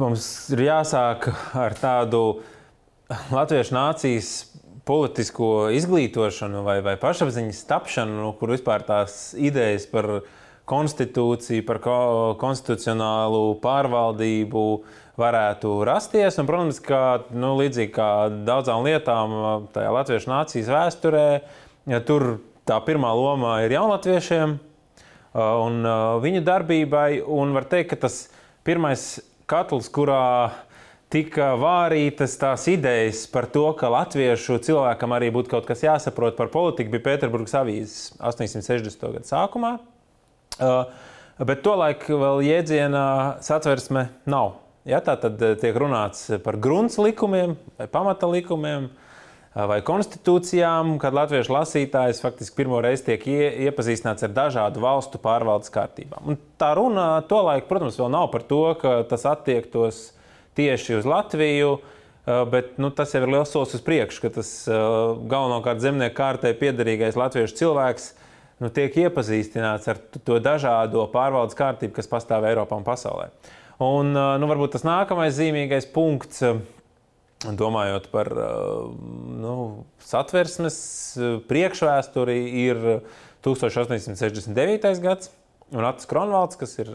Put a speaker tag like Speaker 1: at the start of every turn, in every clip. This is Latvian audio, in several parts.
Speaker 1: mums ir jāsāk ar tādu latviešu nācijas politisko izglītošanu vai, vai pašapziņas tapšanu, nu, kur vispār tās idejas par konstitūciju, par ko, konstitucionālu pārvaldību varētu rasties. Un, protams, ka nu, līdzīgi kā daudzām lietām tajā latviešu nācijas vēsturē, ja tur tā pirmā loma ir jaunatviešiem un viņu darbībai. Un var teikt, ka tas pirmais katls, kurā tika vārītas tās idejas par to, ka latviešu cilvēkam arī būtu kaut kas jāsaprot par politiku, bija Pēterburgas avīzes 860. gada sākumā. Uh, bet tolaik vēl jēdziena satversme nav. Ja, tā tad tiek runāts par grunts likumiem vai pamata likumiem vai konstitūcijām, kad latviešu lasītājs faktiski pirmo reizi tiek iepazīstināts ar dažādu valstu pārvaldes kārtībām. Un tā runa tolaik, protams, vēl nav par to, ka tas attiektos tieši uz Latviju. Bet nu, tas jau ir liels solis uz priekšu, ka tas galvenokārt zemnieku kārtē piederīgais latviešu cilvēks nu, tiek iepazīstināts ar to dažādo pārvaldes kārtību, kas pastāv Eiropā un pasaulē. Un, nu, varbūt tas nākamais zīmīgais punkts, domājot par nu, satversmes priekšvēsturi, ir 1869. gads un Atis Kronvalds, kas ir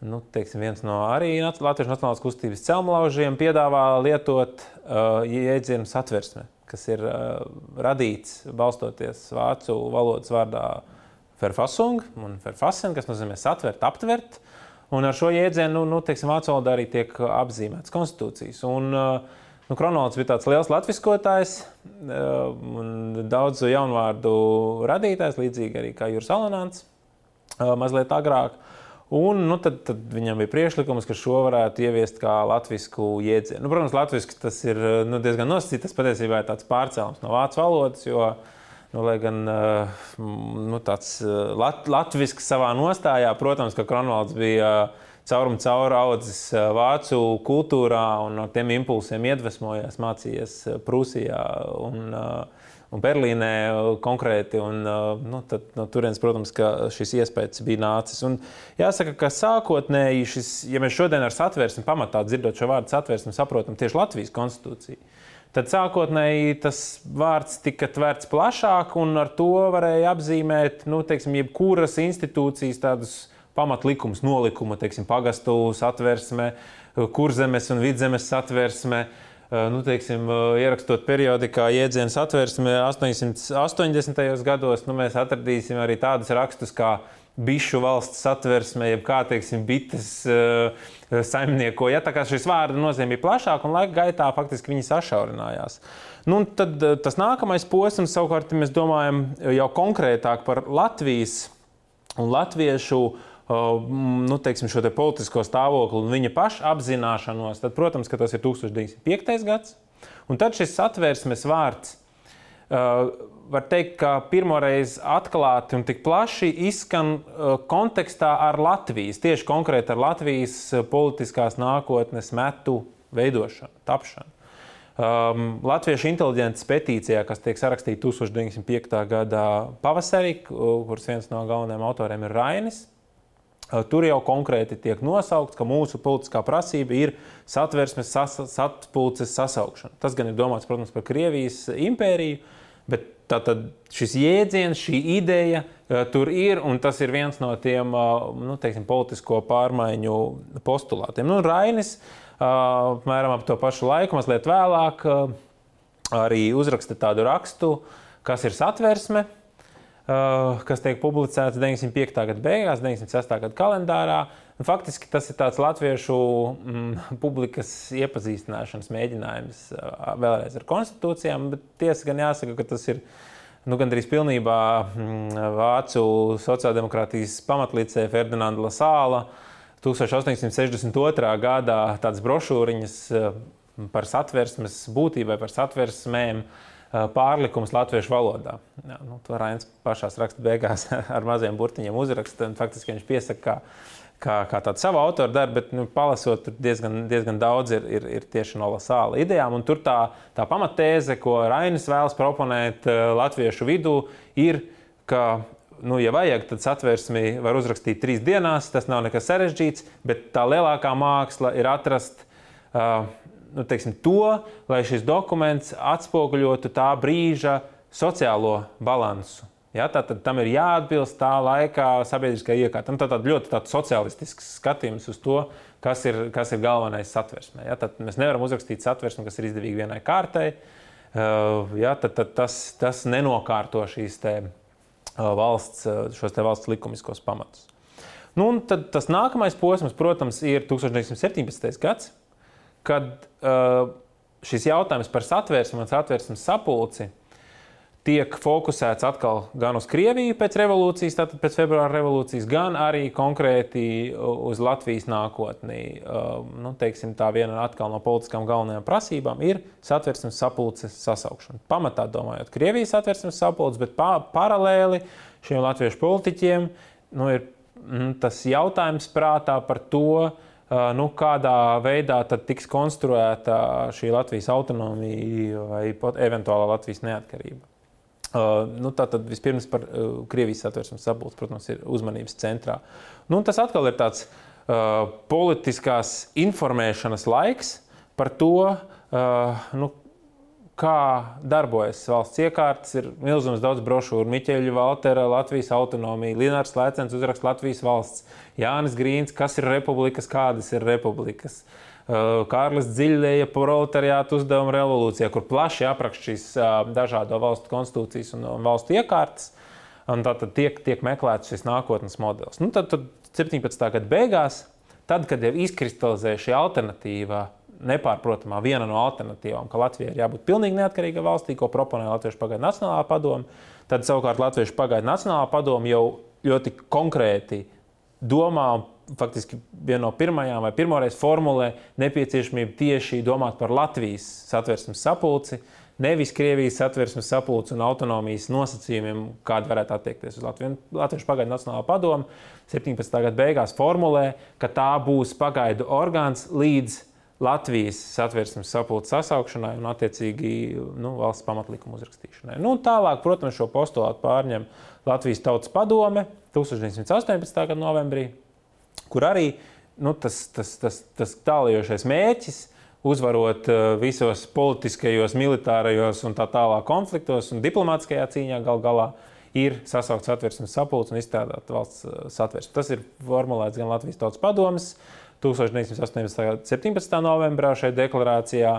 Speaker 1: nu, teiksim, viens no arī Latvijas Nacionālās kustības celmlaužiem piedāvā lietot uh, jēdzienu satversme, kas ir uh, radīts balstoties vācu valodas vārdā verfassung un verfassen, kas nozīmē satvert, aptvert. Un ar šo jēdzienu, nu, nu, teiksim, vācu valodā arī tiek apzīmētas konstitūcijas. Un, uh, Nu, Kronolds bija tāds liels latviskotājs uh, daudzu jaunvārdu radītājs, līdzīgi arī kā Juris Alanants, uh, mazliet agrāk. Un nu, tad, tad viņam bija priekšlikums, ka šo varētu ieviest kā latviešu jēdzienu. Nu, protams, latviešu tas ir nu, diezgan nosacīts. Tas patiesībā ir tāds pārcēlums no vācu valodas, jo, nu, lai gan nu, tāds lat, latviešu savā nostājā, protams, ka Kronvalds bija caurumu cauri audzis vācu kultūrā un no tiem impulsiem iedvesmojās, mācījies Prūsijā. Un, un Berlīnē konkrēti. Un, nu, tad, no turienes, protams, šis iespējas bija nācis. Un jāsaka, ka sākotnēji šis, ja mēs šodien ar satversmi pamatā dzirdot šo vārdu satversmi, saprotam tieši Latvijas konstitūciju. Tad sākotnēji tas vārds tika tverts plašāk, un ar to varēja apzīmēt nu, teiksim, jebkuras institūcijas tādus pamatlikumus, nolikumu, teiksim, pagastu satversme, kurzemes un vidzemes satversme. Eh, nu, teiksim, eh, ierakstot periodikā jēdzienu satversmi 880. gados, nu, mēs atradīsim arī tādus rakstus kā bišu valsts satversme, jeb kā teiksim, bites uh, saimnieko. Ja, tā kā šis vārdu nozīmē bija plašāka un laika gaitā faktiski viņi sašaurinājās. Nu, tad tas nākamais posms, savukārt, mēs domājam jau konkrētāk par Latvijas un latviešu nu, teiksim, šo te politisko stāvokli un viņa paša apzināšanos, tad, protams, tas ir 1905. gads. Un tad šis satvērsmes vārds var teikt, ka pirmoreiz atklāti un tik plaši izskan kontekstā ar Latvijas, tieši konkrēti ar Latvijas politiskās nākotnes metu veidošanu, tapšanu. Um, Latviešu inteliģences petīcijā, kas tiek sarakstīta 1905. gada pavasarī, kuras viens no galvenajiem autoriem ir Rainis, Tur jau konkrēti tiek nosaukts, ka mūsu politiskā prasība ir satversmes sas, satpulces sasaukšana. Tas gan ir domāts, protams, par Krievijas impēriju, bet tātad šis jēdziens, šī ideja tur ir, un tas ir viens no tiem nu, teiksim, politisko pārmaiņu postulātiem. Nu, Rainis apmēram ap to pašu laiku, mazliet vēlāk, arī uzraksta tādu rakstu, kas ir satversme kas tiek publicēts 95. gada beigās, 96. gada kalendārā. Faktiski tas ir tāds latviešu mm, publikas iepazīstināšanas mēģinājums uh, vēlreiz ar konstitūcijām, bet tiesa gan jāsaka, ka tas ir nu, gandrīz pilnībā mm, vācu sociāldemokrātijas pamatlīdzē Ferdinanda Lasāla 1862. gadā tādas brošūriņas uh, par satversmes būtībai, par satversmēm. Eh, pārlikums latviešu valodā. Jā, nu, to Rains pašā raksta beigās ar maziem burtiņiem uzraksta. Faktiski viņš piesaka, kā, kā, kā tādu savu autoru darbu, bet nu, palasot, tur diezgan, diezgan daudz ir, ir, ir tieši no lasāla idejām. Un tur tā, tā pamattēze, ko Rainis vēlas proponēt uh, latviešu vidū, ir, ka nu, ja vajag, tad satversmi var uzrakstīt trīs dienās. Tas nav nekas sarežģīts, bet tā lielākā māksla ir atrast uh, nu, teiksim, to, lai šis dokuments atspoguļotu tā brīža sociālo balansu. Ja, Tātad tam ir jāatbilst tā laikā sabiedriskajai iekārtai. Tā ir ļoti sociālistisks skatījums uz to, kas ir, kas ir galvenais satversmē. Ja, tad mēs nevaram uzrakstīt satversmi, kas ir izdevīgi vienai kārtai. Uh, ja, tad, tad tas, tas nenokārto šīs te, uh, valsts, uh, šos te valsts likumiskos pamatus. Nu, tas nākamais posms, protams, ir 1917. gads, kad uh, šis jautājums par satversmi un satversmes sapulci tiek fokusēts atkal gan uz Krieviju pēc revolūcijas, tātad pēc februāra revolūcijas, gan arī konkrēti uz Latvijas nākotni. Nu, teiksim, tā viena no politiskām galvenajām prasībām ir satversmes sapulces sasaukšana. Pamatā domājot, Krievijas satversmes sapulces, bet pa paralēli šiem latviešu politiķiem nu, ir mm, tas jautājums prātā par to, nu, kādā veidā tiks konstruēta šī Latvijas autonomija vai eventuālā Latvijas neatkarība. Uh, nu, tā tad vispirms par uh, Krievijas satversmes sapulci, protams, ir uzmanības centrā. Nu, tas atkal ir tāds uh, politiskās informēšanas laiks par to, nu, kā darbojas valsts iekārtas. Ir milzīgs daudz brošūru, Miķeļa Valtera, Latvijas autonomija, Linnārs Lēcens uzraksta Latvijas valsts, Jānis Grīns, kas ir republikas, kādas ir republikas. Uh, Kārlis Dziļļēja proletariāta uzdevuma revolūcijā, kur plaši apraksta šīs dažādo valstu konstitūcijas un, valstu iekārtas. Un tad tiek, tiek meklēts šis nākotnes modelis. Nu, tad, tad 17. gada beigās, tad, kad jau izkristalizēja šī alternatīva, nepārprotamā viena no alternatīvām, ka Latvijai ir jābūt pilnīgi neatkarīga valstī, ko proponē Latvijas pagaidu Nacionālā padome, tad savukārt Latvijas pagaidu Nacionālā padome jau ļoti konkrēti domā un faktiski viena no pirmajām vai pirmoreiz formulē nepieciešamību tieši domāt par Latvijas satversmes sapulci, nevis Krievijas satversmes sapulci un autonomijas nosacījumiem, kāda varētu attiekties uz Latviju. Latvijas pagaidu Nacionālā padoma 17. gada beigās formulē, ka tā būs pagaidu orgāns līdz Latvijas satversmes sapulces sasaukšanai un, attiecīgi, nu, valsts pamatlikumu uzrakstīšanai. Nu, tālāk, protams, šo postulātu pārņem Latvijas Tautas padome 1918. gada novembrī kur arī nu, tas, tas, tas, tas tālākošais mērķis uzvarot uh, visos politiskajos, militārajos un tā tālāk konfliktos un diplomātiskajā cīņā gal galā ir sasaukt satversmes sapulci un izstrādāt valsts uh, satversmi. Tas ir formulēts gan Latvijas Tautas padomas 1918. 17. novembrā šajā deklarācijā.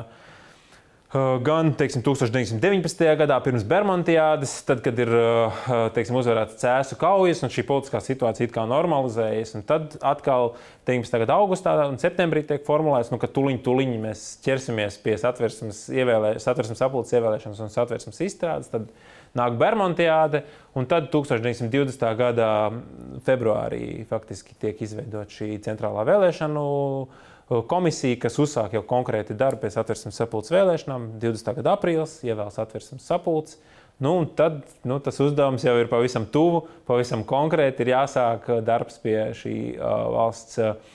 Speaker 1: Uh, gan teiksim, 1919. gadā, pirms Bermudiādas, tad, kad ir uh, teiksim, uzvarēta cēsu kaujas un šī politiskā situācija it kā normalizējas, tad atkal 19. gada augustā un septembrī tiek formulēts, nu, ka tuliņ, tuliņ mēs ķersimies pie satversmes, ievēlē, satversmes apulces ievēlēšanas un satversmes izstrādes. Tad nāk Bermudiāde, un tad 1920. gada februārī faktiski tiek izveidota šī centrālā vēlēšana komisija, kas uzsāk jau konkrēti darbu pēc atversmes sapulces vēlēšanām, 20. gada aprīlis, ievēlas atversmes sapulces. Nu, tad nu, tas uzdevums jau ir pavisam tuvu, pavisam konkrēti ir jāsāk darbs pie šī uh, valsts uh,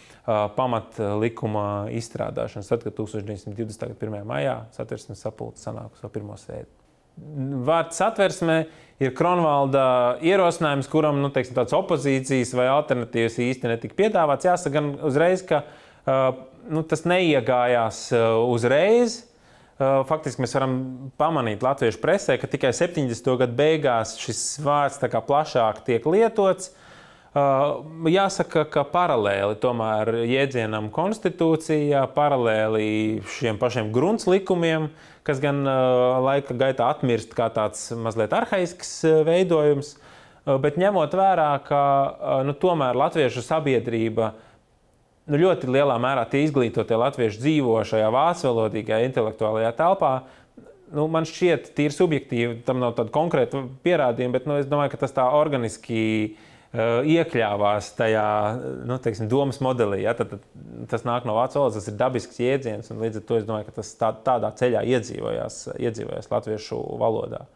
Speaker 1: pamatlikuma izstrādāšanas. Tad, kad 1920. gada 1. maijā satversmes sapulce sanāk uz savu pirmo sēdi. Vārds satversmē ir Kronvalda ierosinājums, kuram nu, teiksim, tāds opozīcijas vai alternatīvas īsti netika piedāvāts. Jāsaka gan uzreiz, ka Uh, nu, tas neiegājās uh, uzreiz. Uh, faktiski mēs varam pamanīt latviešu presē, ka tikai 70. gadu beigās šis vārds plašāk tiek lietots. Jāsaka, ka paralēli tomēr jēdzienam konstitūcijā, paralēli šiem pašiem grunts likumiem, kas gan laika gaitā atmirst kā tāds mazliet arhaisks veidojums, bet ņemot vērā, ka nu, tomēr latviešu sabiedrība ir nu, ļoti lielā mērā tie izglītotie latvieši dzīvo šajā vācu valodīgajā intelektuālajā telpā. Nu, man šķiet, tīri subjektīvi, tam nav tāda konkrēta pierādījuma, bet nu, es domāju, ka tas tā organiski uh, iekļāvās tajā nu, teiksim, domas modelī. Ja? Tad, tad, tas nāk no vācu valodas, tas ir dabisks jēdziens, un līdz ar to es domāju, ka tas tā, tādā ceļā iedzīvojās, iedzīvojās latviešu valodā.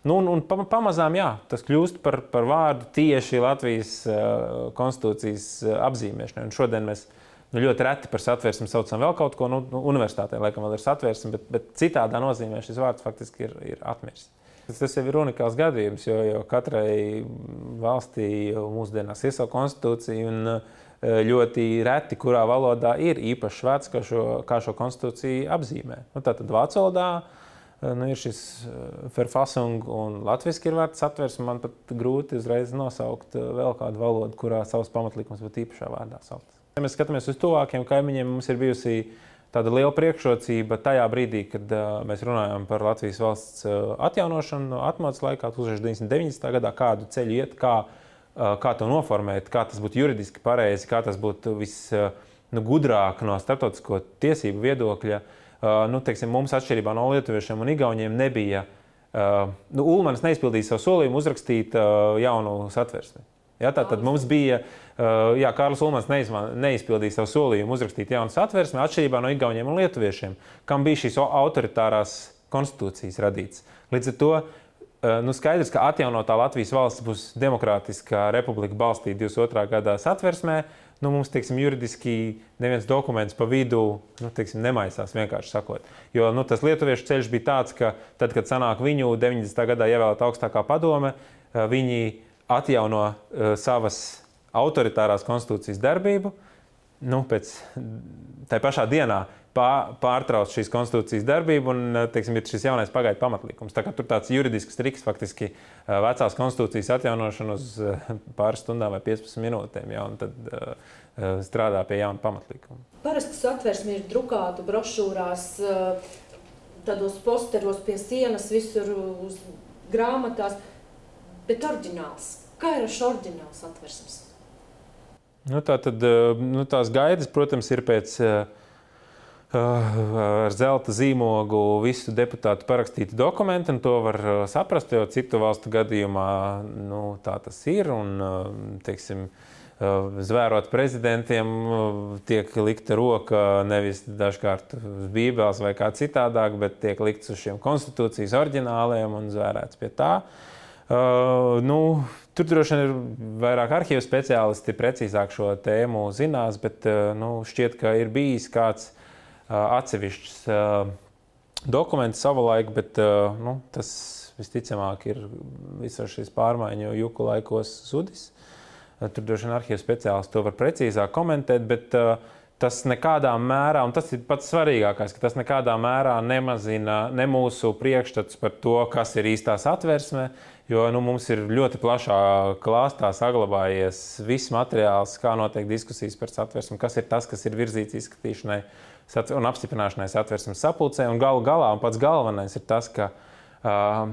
Speaker 1: Nu, un, un pamazām jā, tas kļūst par, par vārdu tieši Latvijas uh, konstitūcijas uh, apzīmēšanai. Un šodien mēs nu, ļoti reti par satversmi saucam vēl kaut ko. Nu, universitātē laikam vēl ir satversme, bet, bet citādā nozīmē šis vārds faktiski ir, ir atmirsts. Tas jau ir unikāls gadījums, jo, jo katrai valstī mūsdienās ir sava konstitūcija. Un, eh, ļoti reti, kurā valodā ir īpašs vārds, kā šo, kā šo konstitūciju apzīmē. Nu, Tātad vācu valodā eh, nu, ir šis verfasung un latviešu ir vārds satversme. Man pat grūti uzreiz nosaukt vēl kādu valodu, kurā savs pamatlikums būtu īpašā vārdā saukts. Ja mēs skatāmies uz tuvākiem kaimiņiem, mums ir bijusi tāda liela priekšrocība tajā brīdī, kad uh, mēs runājam par Latvijas valsts uh, atjaunošanu atmodas laikā, 1990. gadā, kādu ceļu iet, kā, uh, kā to noformēt, kā tas būtu juridiski pareizi, kā tas būtu visgudrāk nu, no starptautisko tiesību viedokļa. Uh, nu, teiksim, mums, atšķirībā no lietuviešiem un igauniem, nebija. Uh, nu, Ulmans neizpildīja savu solījumu uzrakstīt uh, jaunu satversmi. Ja, tā tad mums bija, jā, Kārlis Ulmans neizpildīja savu solījumu uzrakstīt jaunu satversmi, atšķirībā no Igauniem un Lietuviešiem, kam bija šīs autoritārās konstitūcijas radītas. Līdz ar to nu skaidrs, ka atjaunotā Latvijas valsts būs demokrātiskā republika balstīta 22. gadā satversmē. Nu, mums, teiksim, juridiski neviens dokuments pa vidu nu, teiksim, nemaisās, vienkārši sakot. Jo nu, tas lietuviešu ceļš bija tāds, ka tad, kad sanāk viņu 90. gadā ievēlēta augstākā padome, uh, viņi atjauno uh, savas autoritārās konstitūcijas darbību, nu, pēc tā pašā dienā pārtrauc šīs konstitūcijas darbību un uh, teiksim, ir šis jaunais pagaidu pamatlikums. Tā tur tāds juridisks triks faktiski uh, vecās konstitūcijas atjaunošana uz uh, pāris stundām vai 15 minūtēm, ja, tad uh, strādā pie jauna pamatlikuma.
Speaker 2: Parasti satversme ir drukāta brošūrās, tādos posteros pie sienas, visur uz grāmatās, bet oriģināls Kā ir ar šo oriģinālu satversmes?
Speaker 1: Nu, tā tad, eh, nu, tās gaidas, protams, ir pēc uh, ar zelta zīmogu visu deputātu parakstītu dokumentu, un to var saprast, jo citu valstu gadījumā nu, tā tas ir. Un, teiksim, Zvērot prezidentiem, tiek likta roka nevis dažkārt uz Bībeles vai kā citādāk, bet tiek likts uz šiem konstitūcijas oriģināliem un zvērēts pie tā. Uh, nu, Tur droši vien ir vairāk arhīvu speciālisti, precīzāk šo tēmu zinās, bet eh, nu, šķiet, ka ir bijis kāds eh, atsevišķs eh, dokuments savulaik, bet nu, tas visticamāk ir visur šīs pārmaiņu juku laikos zudis. Tur droši vien arhīvu speciālisti to var precīzāk komentēt, bet tas nekādā mērā, un tas ir pats svarīgākais, ka tas nekādā mērā nemazina ne mūsu priekšstats par to, kas ir īstās atversme, Jo nu, mums ir ļoti plašā klāstā saglabājies viss materiāls, kā notiek diskusijas par satversmi, kas ir tas, kas ir virzīts izskatīšanai un apstiprināšanai satversmes sapulcē. Un galu galā, un pats galvenais ir tas, ka uh,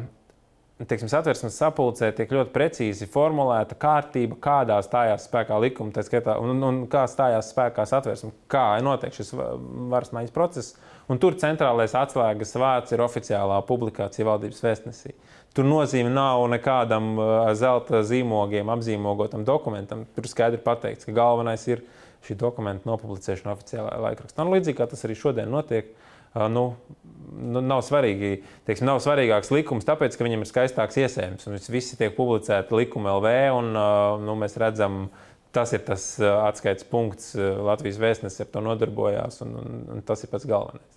Speaker 1: teiksim, satversmes sapulcē tiek ļoti precīzi formulēta kārtība, kādā stājās spēkā likuma, skaitā, un, un kā stājās spēkā satversme, kā notiek šis varas maiņas process. Un tur centrālais atslēgas vārds ir oficiālā publikācija valdības vēstnesī. Tur nozīme nav nekādam zelta zīmogiem apzīmogotam dokumentam. Tur skaidri pateikts, ka galvenais ir šī dokumenta nopublicēšana oficiālajā laikrakstā. Nu, līdzīgi kā tas arī šodien notiek. Uh, nu, nu, nav, svarīgi, teiksim, nav svarīgāks likums, tāpēc, ka viņam ir skaistāks iesējums. Un visi tiek publicēti likuma LV, un nu, mēs redzam, tas ir tas atskaites punkts. Latvijas vēstnesis ar to nodarbojās, un, un, un tas ir pats galvenais.